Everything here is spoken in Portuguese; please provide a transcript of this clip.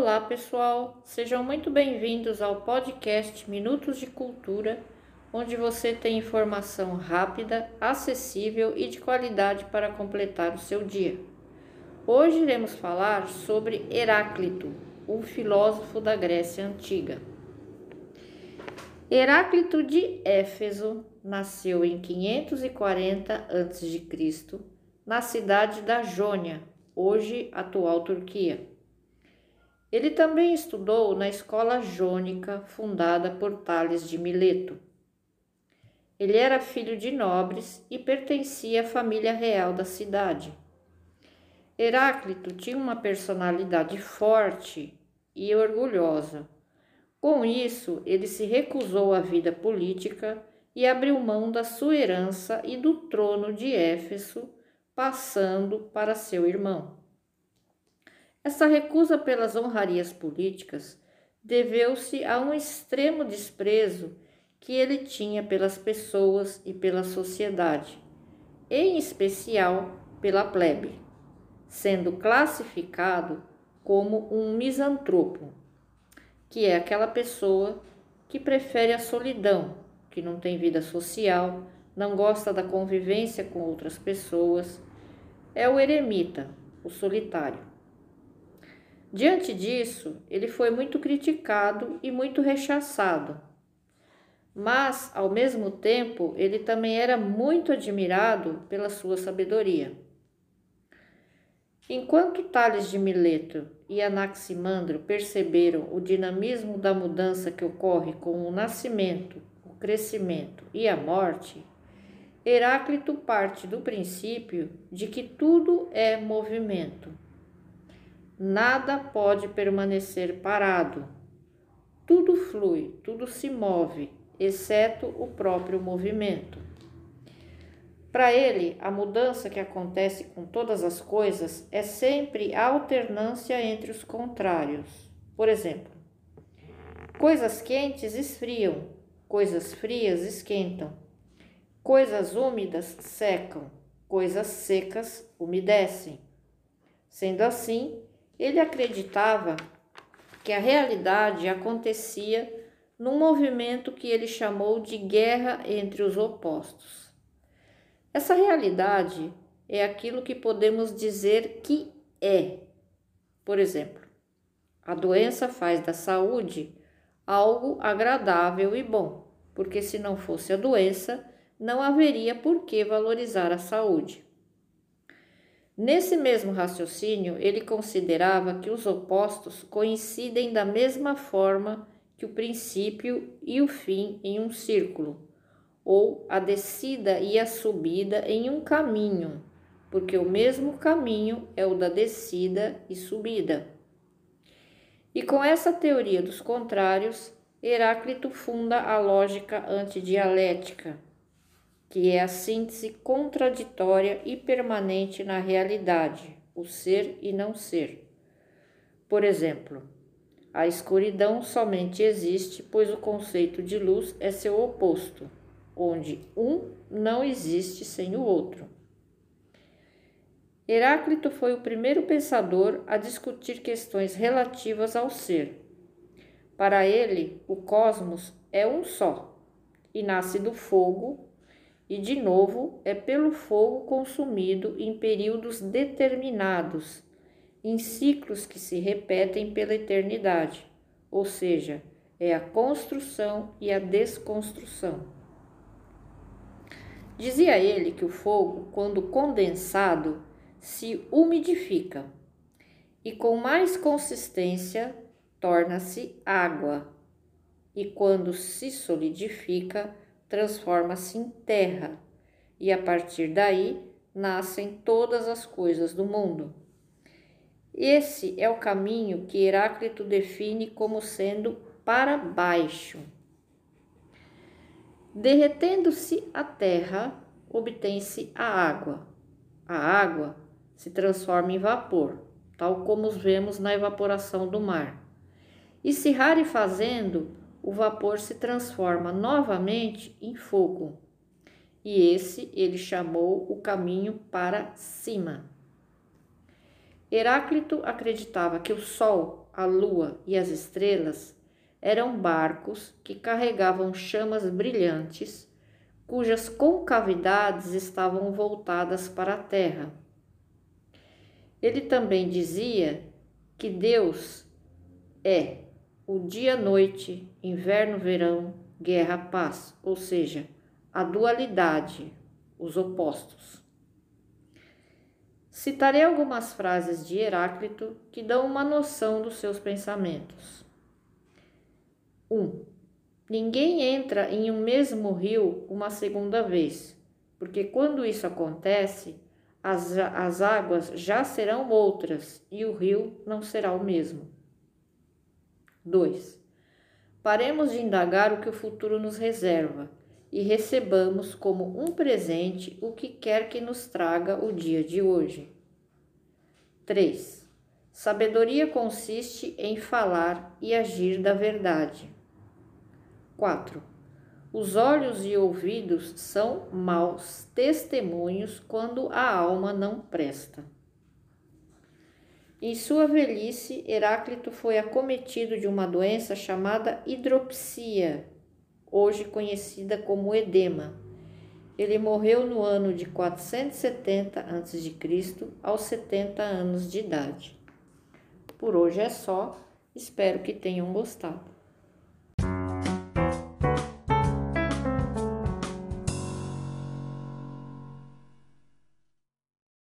Olá, pessoal. Sejam muito bem-vindos ao podcast Minutos de Cultura, onde você tem informação rápida, acessível e de qualidade para completar o seu dia. Hoje iremos falar sobre Heráclito, um filósofo da Grécia antiga. Heráclito de Éfeso nasceu em 540 a.C., na cidade da Jônia, hoje atual Turquia. Ele também estudou na escola jônica fundada por Tales de Mileto. Ele era filho de nobres e pertencia à família real da cidade. Heráclito tinha uma personalidade forte e orgulhosa. Com isso, ele se recusou à vida política e abriu mão da sua herança e do trono de Éfeso, passando para seu irmão. Essa recusa pelas honrarias políticas deveu-se a um extremo desprezo que ele tinha pelas pessoas e pela sociedade, em especial pela plebe, sendo classificado como um misantropo, que é aquela pessoa que prefere a solidão, que não tem vida social, não gosta da convivência com outras pessoas, é o eremita, o solitário. Diante disso, ele foi muito criticado e muito rechaçado. Mas, ao mesmo tempo, ele também era muito admirado pela sua sabedoria. Enquanto Tales de Mileto e Anaximandro perceberam o dinamismo da mudança que ocorre com o nascimento, o crescimento e a morte, Heráclito parte do princípio de que tudo é movimento Nada pode permanecer parado. Tudo flui, tudo se move, exceto o próprio movimento. Para ele, a mudança que acontece com todas as coisas é sempre a alternância entre os contrários. Por exemplo, coisas quentes esfriam, coisas frias esquentam, coisas úmidas secam, coisas secas umedecem. Sendo assim, ele acreditava que a realidade acontecia num movimento que ele chamou de guerra entre os opostos. Essa realidade é aquilo que podemos dizer que é. Por exemplo, a doença faz da saúde algo agradável e bom, porque se não fosse a doença, não haveria por que valorizar a saúde. Nesse mesmo raciocínio, ele considerava que os opostos coincidem da mesma forma que o princípio e o fim em um círculo, ou a descida e a subida em um caminho, porque o mesmo caminho é o da descida e subida. E com essa teoria dos contrários, Heráclito funda a lógica antidialética que é a síntese contraditória e permanente na realidade, o ser e não ser. Por exemplo, a escuridão somente existe pois o conceito de luz é seu oposto, onde um não existe sem o outro. Heráclito foi o primeiro pensador a discutir questões relativas ao ser. Para ele, o cosmos é um só e nasce do fogo e de novo é pelo fogo consumido em períodos determinados, em ciclos que se repetem pela eternidade, ou seja, é a construção e a desconstrução. Dizia ele que o fogo, quando condensado, se umidifica e com mais consistência torna-se água, e quando se solidifica, transforma-se em terra, e a partir daí nascem todas as coisas do mundo. Esse é o caminho que Heráclito define como sendo para baixo. Derretendo-se a terra, obtém-se a água. A água se transforma em vapor, tal como os vemos na evaporação do mar. E se rarefazendo, o vapor se transforma novamente em fogo. E esse ele chamou o caminho para cima. Heráclito acreditava que o Sol a lua e as estrelas eram barcos que carregavam chamas brilhantes, cujas concavidades estavam voltadas para a terra. Ele também dizia que Deus é o dia-noite, inverno-verão, guerra-paz, ou seja, a dualidade, os opostos. Citarei algumas frases de Heráclito que dão uma noção dos seus pensamentos. 1. Um, ninguém entra em um mesmo rio uma segunda vez, porque quando isso acontece, as, as águas já serão outras e o rio não será o mesmo. 2. Paremos de indagar o que o futuro nos reserva e recebamos como um presente o que quer que nos traga o dia de hoje. 3. Sabedoria consiste em falar e agir da verdade. 4. Os olhos e ouvidos são maus testemunhos quando a alma não presta. Em sua velhice, Heráclito foi acometido de uma doença chamada hidropsia, hoje conhecida como edema. Ele morreu no ano de 470 a.C., aos 70 anos de idade. Por hoje é só, espero que tenham gostado.